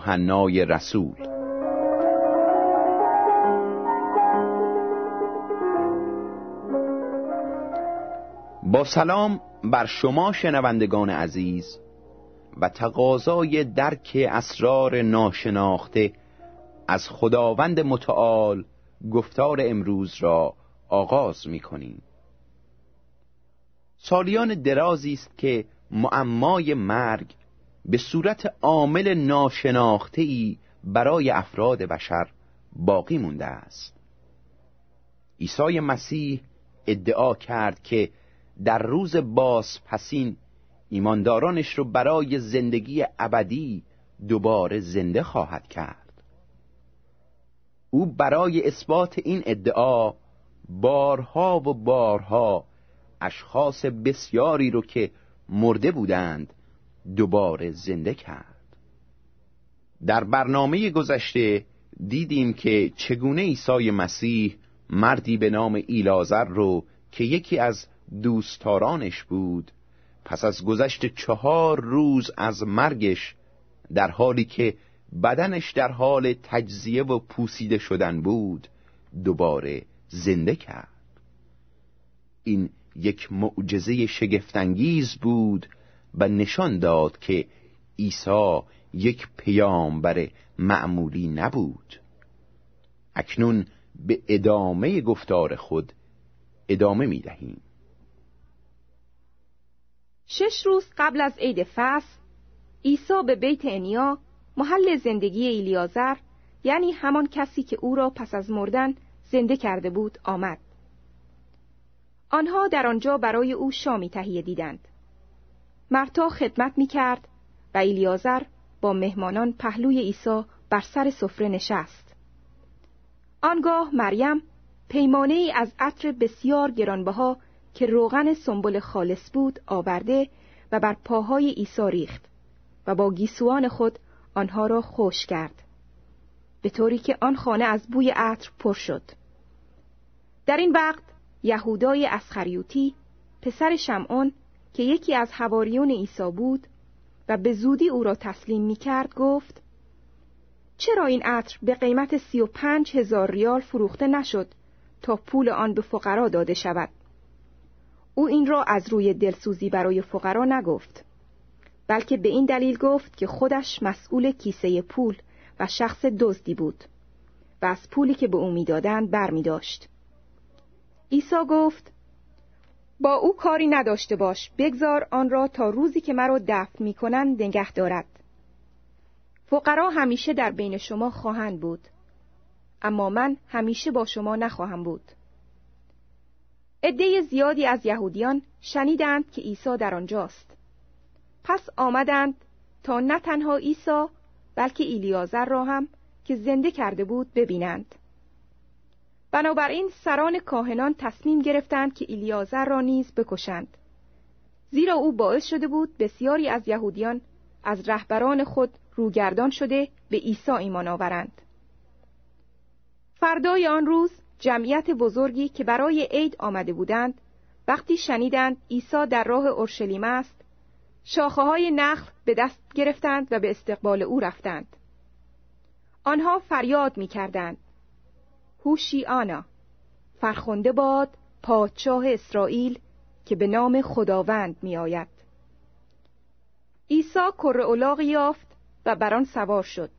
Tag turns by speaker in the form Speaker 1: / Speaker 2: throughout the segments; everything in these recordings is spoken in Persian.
Speaker 1: یوحنای رسول. با سلام بر شما شنوندگان عزیز و تقاضای درک اسرار ناشناخته از خداوند متعال گفتار امروز را آغاز می کنیم سالیان درازی است که معمای مرگ به صورت عامل ناشناخته ای برای افراد بشر باقی مونده است. عیسی مسیح ادعا کرد که در روز باز پسین ایماندارانش رو برای زندگی ابدی دوباره زنده خواهد کرد. او برای اثبات این ادعا بارها و بارها اشخاص بسیاری رو که مرده بودند دوباره زنده کرد. در برنامه گذشته دیدیم که چگونه عیسی مسیح مردی به نام ایلازر رو که یکی از دوستارانش بود پس از گذشت چهار روز از مرگش در حالی که بدنش در حال تجزیه و پوسیده شدن بود دوباره زنده کرد. این یک معجزه شگفتانگیز بود و نشان داد که عیسی یک پیامبر معمولی نبود. اکنون به ادامه گفتار خود ادامه می دهیم
Speaker 2: شش روز قبل از عید فصل عیسی به بیت انیا محل زندگی ایلیازر یعنی همان کسی که او را پس از مردن زنده کرده بود آمد. آنها در آنجا برای او شامی تهیه دیدند. مرتا خدمت می کرد و ایلیازر با مهمانان پهلوی عیسی بر سر سفره نشست. آنگاه مریم پیمانه ای از عطر بسیار گرانبها که روغن سنبل خالص بود آورده و بر پاهای عیسی ریخت و با گیسوان خود آنها را خوش کرد. به طوری که آن خانه از بوی عطر پر شد. در این وقت یهودای اسخریوتی پسر شمعون که یکی از حواریون عیسی بود و به زودی او را تسلیم می کرد گفت چرا این عطر به قیمت سی و پنج هزار ریال فروخته نشد تا پول آن به فقرا داده شود او این را از روی دلسوزی برای فقرا نگفت بلکه به این دلیل گفت که خودش مسئول کیسه پول و شخص دزدی بود و از پولی که به او می‌دادند بر می داشت. عیسی گفت با او کاری نداشته باش. بگذار آن را تا روزی که مرا دفن می کنند نگه دارد. فقرا همیشه در بین شما خواهند بود. اما من همیشه با شما نخواهم بود. عده زیادی از یهودیان شنیدند که عیسی در آنجاست. پس آمدند تا نه تنها عیسی بلکه ایلیازر را هم که زنده کرده بود ببینند. بنابراین سران کاهنان تصمیم گرفتند که ایلیازر را نیز بکشند. زیرا او باعث شده بود بسیاری از یهودیان از رهبران خود روگردان شده به عیسی ایمان آورند. فردای آن روز جمعیت بزرگی که برای عید آمده بودند وقتی شنیدند عیسی در راه اورشلیم است شاخه های نخل به دست گرفتند و به استقبال او رفتند. آنها فریاد می کردند هوشی آنا فرخنده باد پادشاه اسرائیل که به نام خداوند می آید عیسی کر یافت و بر آن سوار شد.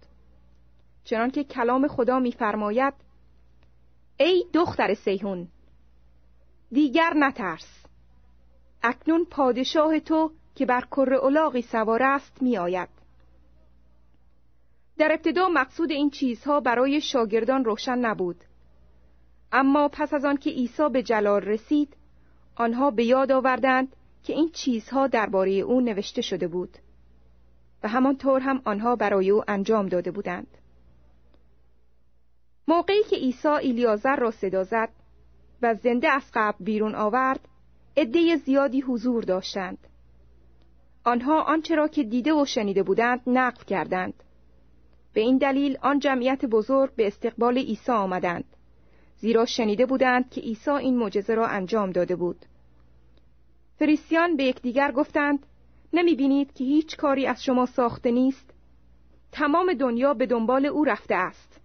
Speaker 2: چنانکه کلام خدا میفرماید ای دختر سیهون دیگر نترس. اکنون پادشاه تو که بر کر اولاغی سوار است می آید. در ابتدا مقصود این چیزها برای شاگردان روشن نبود. اما پس از آن که عیسی به جلال رسید آنها به یاد آوردند که این چیزها درباره او نوشته شده بود و همانطور هم آنها برای او انجام داده بودند. موقعی که عیسی ایلیازر را صدا زد و زنده از قبل بیرون آورد عده زیادی حضور داشتند. آنها آنچه را که دیده و شنیده بودند نقل کردند. به این دلیل آن جمعیت بزرگ به استقبال عیسی آمدند. زیرا شنیده بودند که عیسی این معجزه را انجام داده بود. فریسیان به یکدیگر گفتند نمی بینید که هیچ کاری از شما ساخته نیست؟ تمام دنیا به دنبال او رفته است.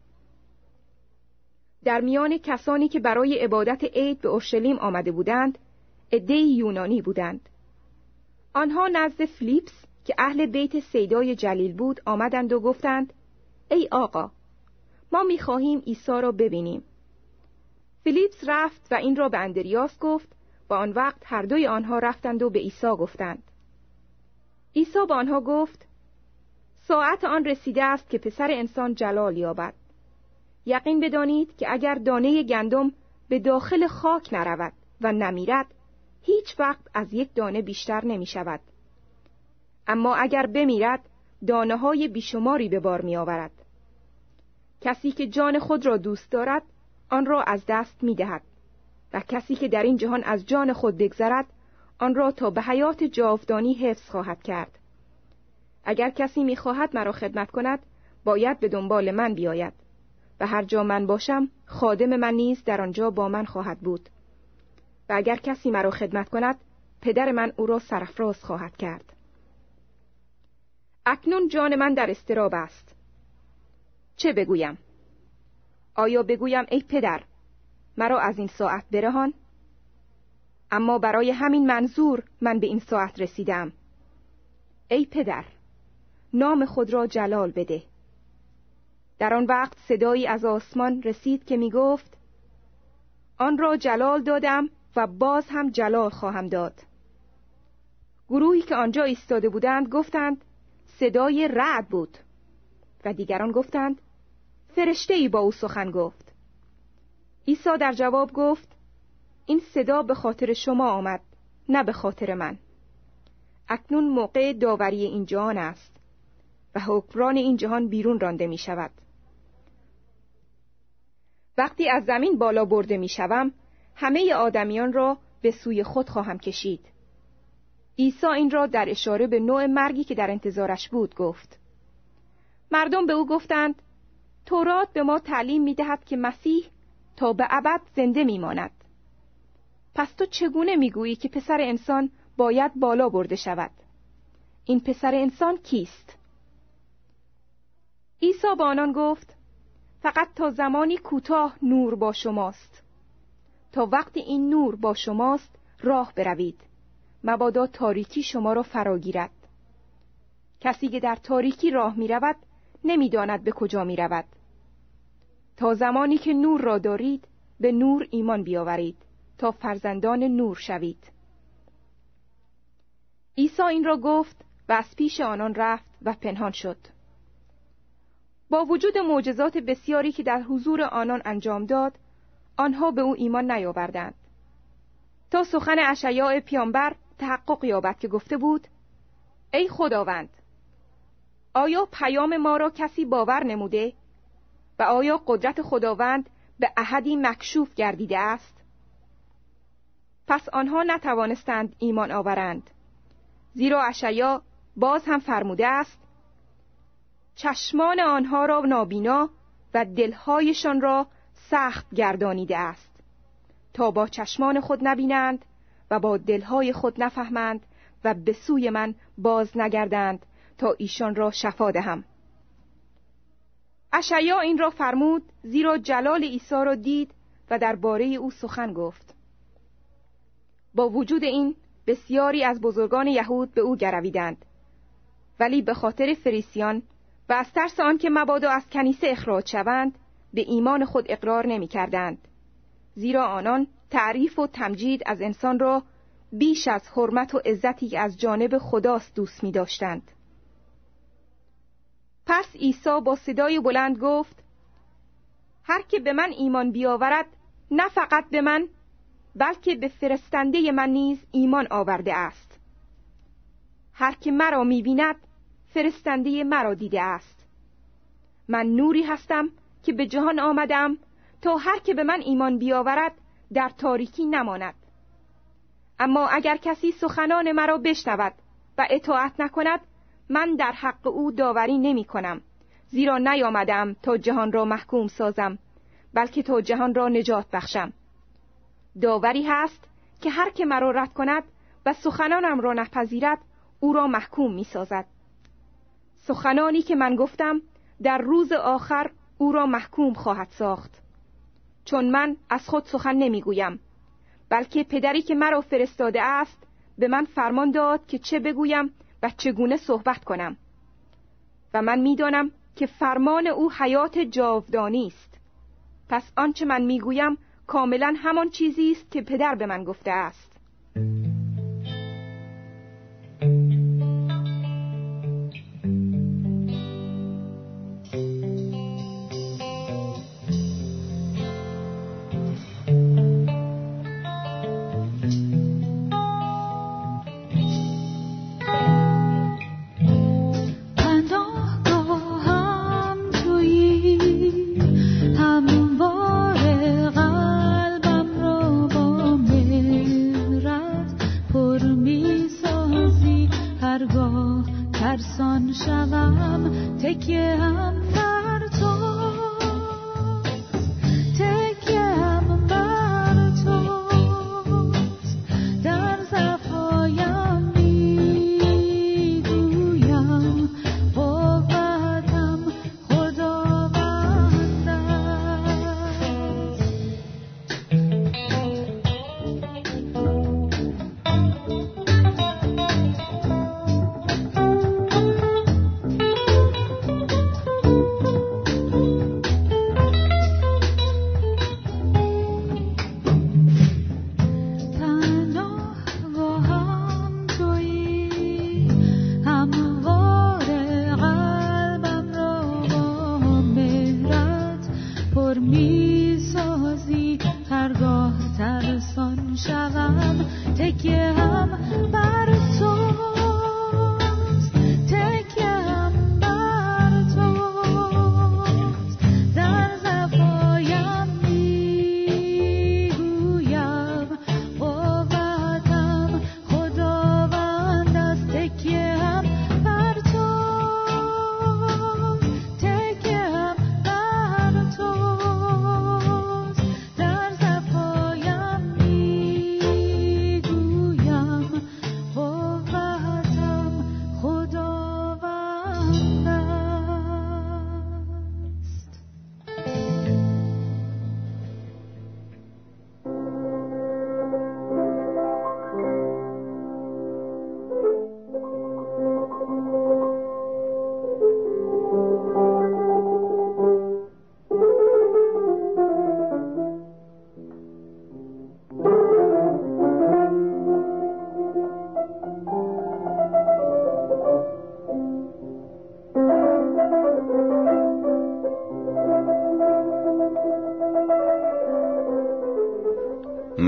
Speaker 2: در میان کسانی که برای عبادت عید به اورشلیم آمده بودند عدهای یونانی بودند. آنها نزد فلیپس که اهل بیت سیدای جلیل بود آمدند و گفتند ای آقا ما می‌خواهیم عیسی را ببینیم. فیلیپس رفت و این را به اندریاس گفت و آن وقت هر دوی آنها رفتند و به عیسی گفتند عیسی به آنها گفت ساعت آن رسیده است که پسر انسان جلال یابد یقین بدانید که اگر دانه گندم به داخل خاک نرود و نمیرد هیچ وقت از یک دانه بیشتر نمی شود. اما اگر بمیرد دانه های بیشماری به بار می آورد. کسی که جان خود را دوست دارد آن را از دست می دهد و کسی که در این جهان از جان خود بگذرد آن را تا به حیات جاودانی حفظ خواهد کرد. اگر کسی می خواهد مرا خدمت کند باید به دنبال من بیاید و هر جا من باشم خادم من نیز در آنجا با من خواهد بود. و اگر کسی مرا خدمت کند پدر من او را سرفراز خواهد کرد. اکنون جان من در استراب است. چه بگویم؟ آیا بگویم ای پدر مرا از این ساعت برهان؟ اما برای همین منظور من به این ساعت رسیدم. ای پدر نام خود را جلال بده. در آن وقت صدایی از آسمان رسید که می گفت آن را جلال دادم و باز هم جلال خواهم داد. گروهی که آنجا ایستاده بودند گفتند صدای رعد بود. و دیگران گفتند فرشته ای با او سخن گفت. عیسی در جواب گفت این صدا به خاطر شما آمد نه به خاطر من. اکنون موقع داوری این جهان است و حکمران این جهان بیرون رانده می شود. وقتی از زمین بالا برده می شوم همه آدمیان را به سوی خود خواهم کشید. عیسی این را در اشاره به نوع مرگی که در انتظارش بود گفت. مردم به او گفتند تورات به ما تعلیم می دهد که مسیح تا به ابد زنده می ماند. پس تو چگونه می گویی که پسر انسان باید بالا برده شود؟ این پسر انسان کیست؟ عیسی با آنان گفت فقط تا زمانی کوتاه نور با شماست تا وقتی این نور با شماست راه بروید مبادا تاریکی شما را فراگیرد کسی که در تاریکی راه می رود نمی‌داند به کجا می رود. تا زمانی که نور را دارید به نور ایمان بیاورید. تا فرزندان نور شوید. عیسی این را گفت و از پیش آنان رفت و پنهان شد. با وجود معجزات بسیاری که در حضور آنان انجام داد آنها به او ایمان نیاوردند. تا سخن اشعیاء پیامبر تحقق یابد که گفته بود ای خداوند آیا پیام ما را کسی باور نموده؟ و آیا قدرت خداوند به احدی مکشوف گردیده است؟ پس آنها نتوانستند ایمان آورند. زیرا اشعیا باز هم فرموده است چشمان آنها را نابینا و دلهایشان را سخت گردانیده است. تا با چشمان خود نبینند و با دلهای خود نفهمند و به سوی من باز نگردند تا ایشان را شفا دهم. اشعیا این را فرمود زیرا جلال عیسی را دید و درباره او سخن گفت با وجود این بسیاری از بزرگان یهود به او گرویدند ولی به خاطر فریسیان و از ترس آنکه مبادا از کنیسه اخراج شوند به ایمان خود اقرار نمی کردند. زیرا آنان تعریف و تمجید از انسان را بیش از حرمت و عزتی از جانب خداست دوست می داشتند. پس عیسی با صدای بلند گفت هر که به من ایمان بیاورد نه فقط به من بلکه به فرستنده من نیز ایمان آورده است. هر که مرا می‌بیند فرستنده مرا دیده است. من نوری هستم که به جهان آمدم تا هر که به من ایمان بیاورد در تاریکی نماند. اما اگر کسی سخنان مرا بشنود و اطاعت نکند من در حق او داوری نمی کنم. زیرا نیامدم تا جهان را محکوم سازم بلکه تا جهان را نجات بخشم. داوری هست که هر که مرا رد کند و سخنانم را نپذیرد او را محکوم می سازد.
Speaker 3: سخنانی که من گفتم در روز آخر او را محکوم خواهد ساخت. چون من از خود سخن نمی‌گویم بلکه پدری که مرا فرستاده است به من فرمان داد که چه بگویم و چگونه صحبت کنم. و من می‌دانم که فرمان او حیات جاودانی است. پس آنچه من می‌گویم کاملا همان چیزی است که پدر به من گفته است.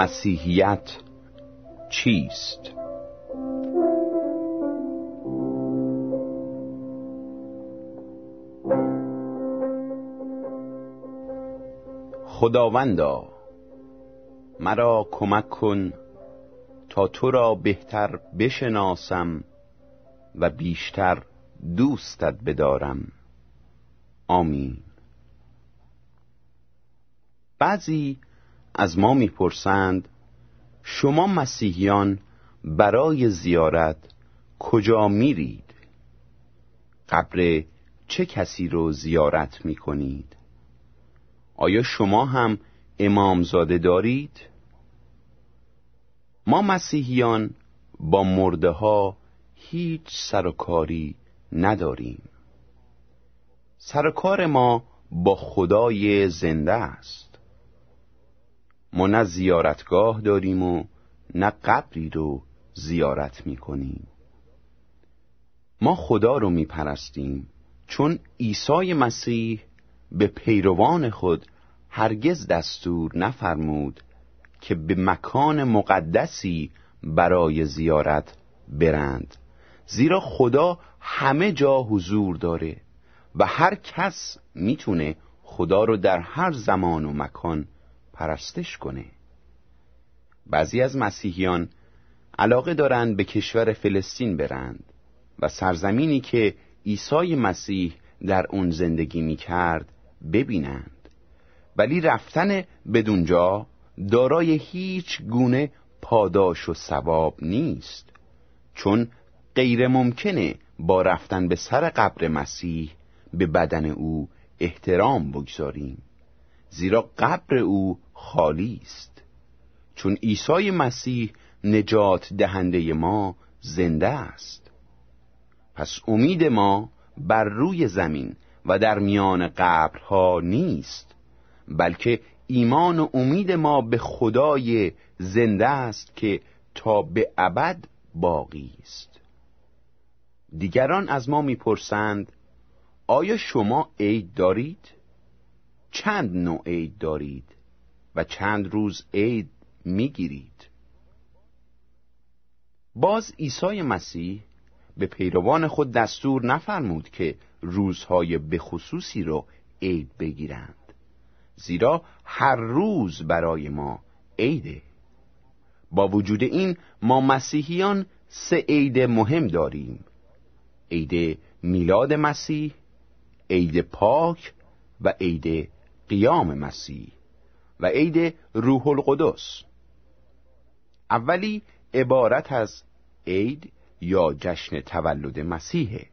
Speaker 1: مسیحیت چیست؟ خداوندا مرا کمک کن تا تو را بهتر بشناسم و بیشتر دوستت بدارم آمین بعضی از ما می‌پرسند شما مسیحیان برای زیارت کجا میرید؟ قبر چه کسی رو زیارت می‌کنید؟ آیا شما هم امامزاده دارید؟ ما مسیحیان با مرده ها هیچ سرکاری نداریم سرکار ما با خدای زنده است ما نه زیارتگاه داریم و نه قبری رو زیارت می‌کنیم. ما خدا رو میپرستیم چون عیسی مسیح به پیروان خود هرگز دستور نفرمود که به مکان مقدسی برای زیارت برند. زیرا خدا همه جا حضور داره و هر کس می‌تونه خدا رو در هر زمان و مکان پرستش کنه. بعضی از مسیحیان علاقه دارند به کشور فلسطین برند و سرزمینی که عیسی مسیح در اون زندگی می کرد ببینند. ولی رفتن بدونجا دارای هیچ گونه پاداش و ثواب نیست. چون غیر ممکنه با رفتن به سر قبر مسیح به بدن او احترام بگذاریم. زیرا قبر او خالی است. چون عیسی مسیح نجات دهنده ما زنده است. پس امید ما بر روی زمین و در میان قبرها نیست بلکه ایمان و امید ما به خدای زنده است که تا به ابد باقی است. دیگران از ما می‌پرسند آیا شما عید دارید؟ چند نوع عید دارید و چند روز عید می‌گیرید؟ باز عیسی مسیح به پیروان خود دستور نفرمود که روزهای بخصوصی را عید بگیرند زیرا هر روز برای ما عیده با وجود این ما مسیحیان سه عید مهم داریم عید میلاد مسیح عید پاک و عید قیام مسیح و عید روح القدس. اولی عبارت از عید یا جشن تولد مسیحه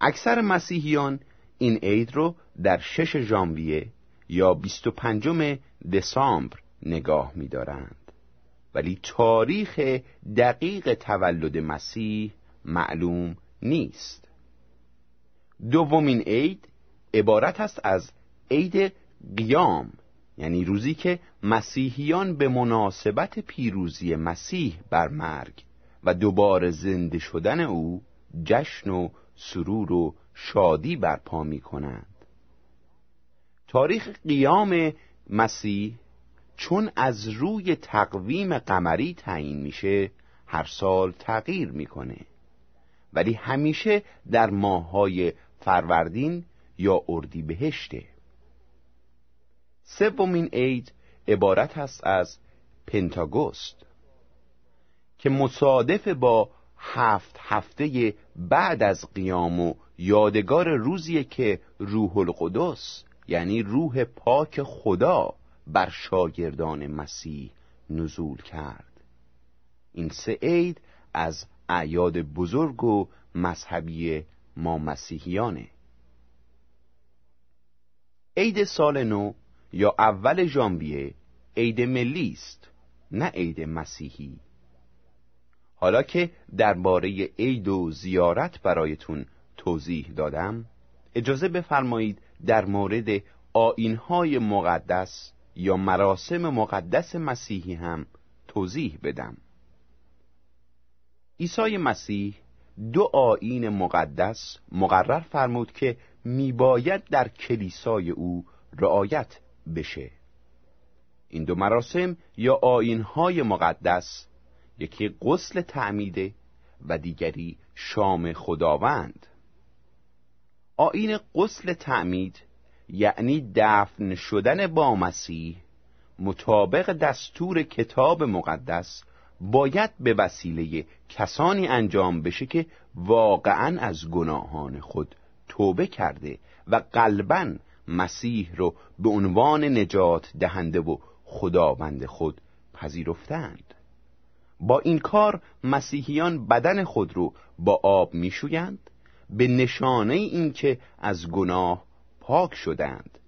Speaker 1: اکثر مسیحیان این عید رو در شش ژانویه یا 25 دسامبر نگاه می‌دارند. ولی تاریخ دقیق تولد مسیح معلوم نیست. دومین عید عبارت است از عید قیام یعنی روزی که مسیحیان به مناسبت پیروزی مسیح بر مرگ و دوباره زنده شدن او جشن و سرور و شادی برپا می کنند تاریخ قیام مسیح چون از روی تقویم قمری تعیین میشه هر سال تغییر می‌کنه. ولی همیشه در ماههای فروردین یا اردیبهشته. سومین عید عبارت است از پنتاگوست که مصادف با هفت هفته بعد از قیام و یادگار روزیه که روح القدس یعنی روح پاک خدا بر شاگردان مسیح نزول کرد. این سه عید از اعیاد بزرگ و مذهبی ما مسیحیانه. عید سال نو یا اول ژانویه عید ملی است نه عید مسیحی. حالا که درباره عید و زیارت برایتون توضیح دادم اجازه بفرمایید در مورد آینهای مقدس یا مراسم مقدس مسیحی هم توضیح بدم. عیسی مسیح دو آین مقدس مقرر فرمود که میباید در کلیسای او رعایت بشه. این دو مراسم یا آینهای مقدس یکی غسل تعمیده و دیگری شام خداوند. آین غسل تعمید یعنی دفن شدن با مسیح مطابق دستور کتاب مقدس باید به وسیله کسانی انجام بشه که واقعا از گناهان خود توبه کرده و قلبا مسیح رو به عنوان نجات دهنده و خداوند خود پذیرفتند. با این کار مسیحیان بدن خود رو با آب میشویند به نشانه اینکه از گناه پاک شدند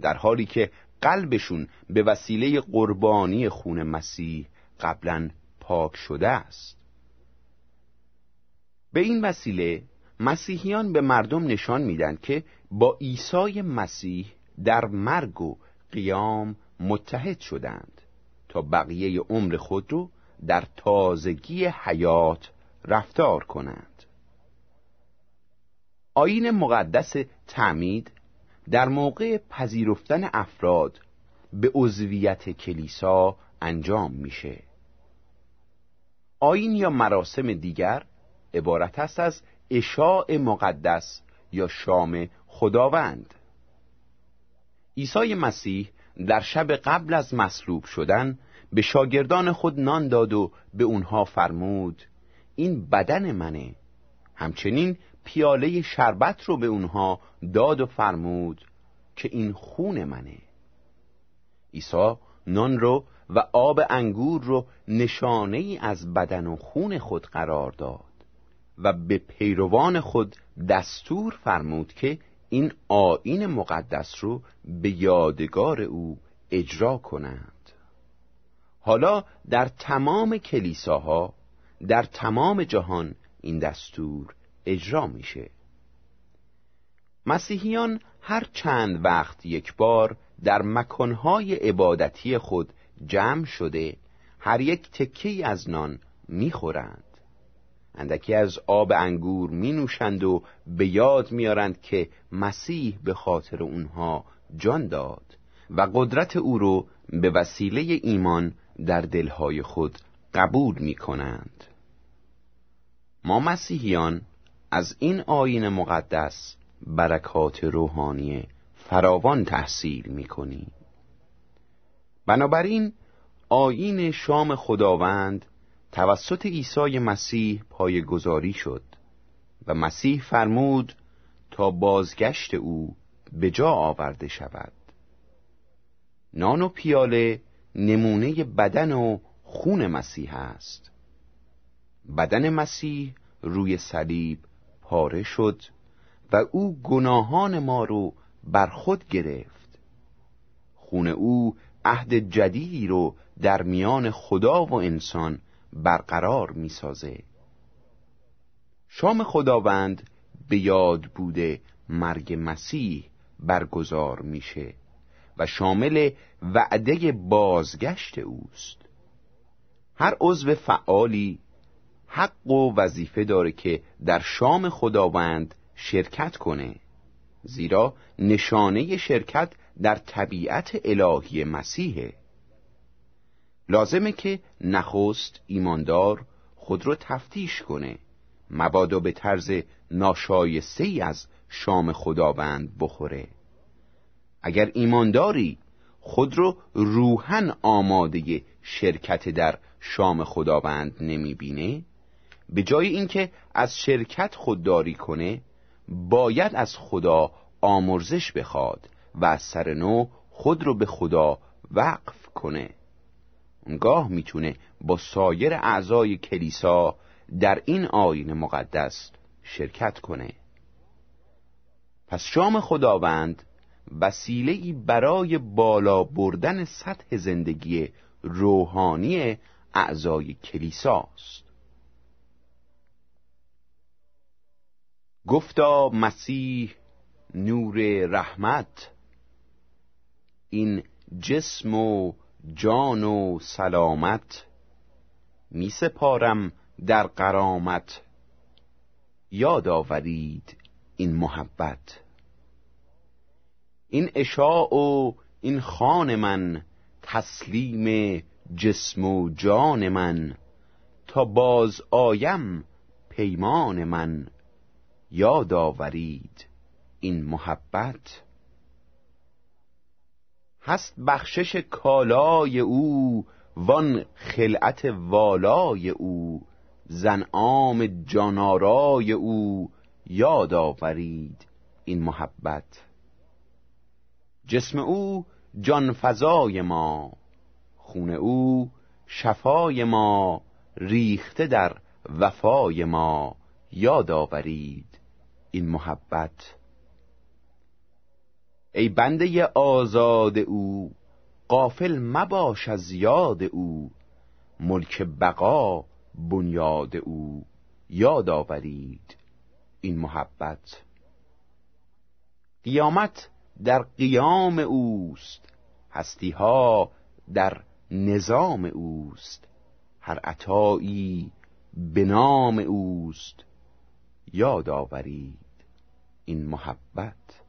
Speaker 1: در حالی که قلبشون به وسیله قربانی خون مسیح قبلا پاک شده است. به این وسیله مسیحیان به مردم نشان میدن که با عیسی مسیح در مرگ و قیام متحد شدند تا بقیه عمر خود رو در تازگی حیات رفتار کنند. آین مقدس تعمید در موقع پذیرفتن افراد به عضویت کلیسا انجام میشه. آین یا مراسم دیگر عبارت است از اشاع مقدس یا شام خداوند. عیسی مسیح در شب قبل از مصلوب شدن به شاگردان خود نان داد و به اونها فرمود این بدن منه. همچنین پیاله شربت رو به اونها داد و فرمود که این خون منه. عیسی نان رو و آب انگور رو نشانه ای از بدن و خون خود قرار داد و به پیروان خود دستور فرمود که این آین مقدس رو به یادگار او اجرا کنند. حالا در تمام کلیساها در تمام جهان این دستور اجرا میشه. مسیحیان هر چند وقت یک بار در مکانهای عبادتی خود جمع شده هر یک تکی از نان می‌خورند. اندکی از آب انگور می نوشند و به یاد میارند که مسیح به خاطر اونها جان داد و قدرت او رو به وسیله ایمان در دلهای خود قبول می کنند ما مسیحیان از این آین مقدس برکات روحانی فراوان تحصیل می کنیم بنابراین آین شام خداوند توسط عیسی مسیح پایگذاری شد و مسیح فرمود تا بازگشت او به جا آورده شود. نان و پیاله نمونه بدن و خون مسیح است. بدن مسیح روی صلیب پاره شد و او گناهان ما رو بر خود گرفت. خون او عهد جدیدی رو در میان خدا و انسان برقرار می‌سازه. شام خداوند به یاد بوده مرگ مسیح برگزار میشه و شامل وعده بازگشت اوست. هر عضو فعالی حق و وظیفه داره که در شام خداوند شرکت کنه زیرا نشانه شرکت در طبیعت الهی مسیحه. لازمه که نخست ایماندار خود رو تفتیش کنه. مبادا به طرز ناشایسته ای از شام خداوند بخوره. اگر ایمانداری خود رو روحن آماده شرکت در شام خداوند نمی‌بینه به جای اینکه از شرکت خودداری کنه باید از خدا آمرزش بخواد و از سر نو خود رو به خدا وقف کنه. اونگاه می‌تونه با سایر اعضای کلیسا در این آین مقدس شرکت کنه. پس شام خداوند وسیله برای بالا بردن سطح زندگی روحانی اعضای کلیساست. گفتا مسیح نور رحمت این جسم و جان و سلامت می سپارم در قرامت. یاد آورید این محبت. این اشاع و این خان من تسلیم جسم و جان من. تا باز آیم پیمان من. یاد آورید این محبت. هست بخشش کالای او وان خلعت والای او زنعام جانارای او. یاد آورید این محبت. جسم او جان فضای ما خون او شفای ما ریخته در وفای ما. یاد آورید این محبت. ای بنده آزاد او قافل مباش از یاد او. ملک بقا بنیاد او. یاد آورید این محبت. قیامت در قیام اوست هستی ها در نظام اوست. هر عطایی به نام اوست. یاد آورید این محبت.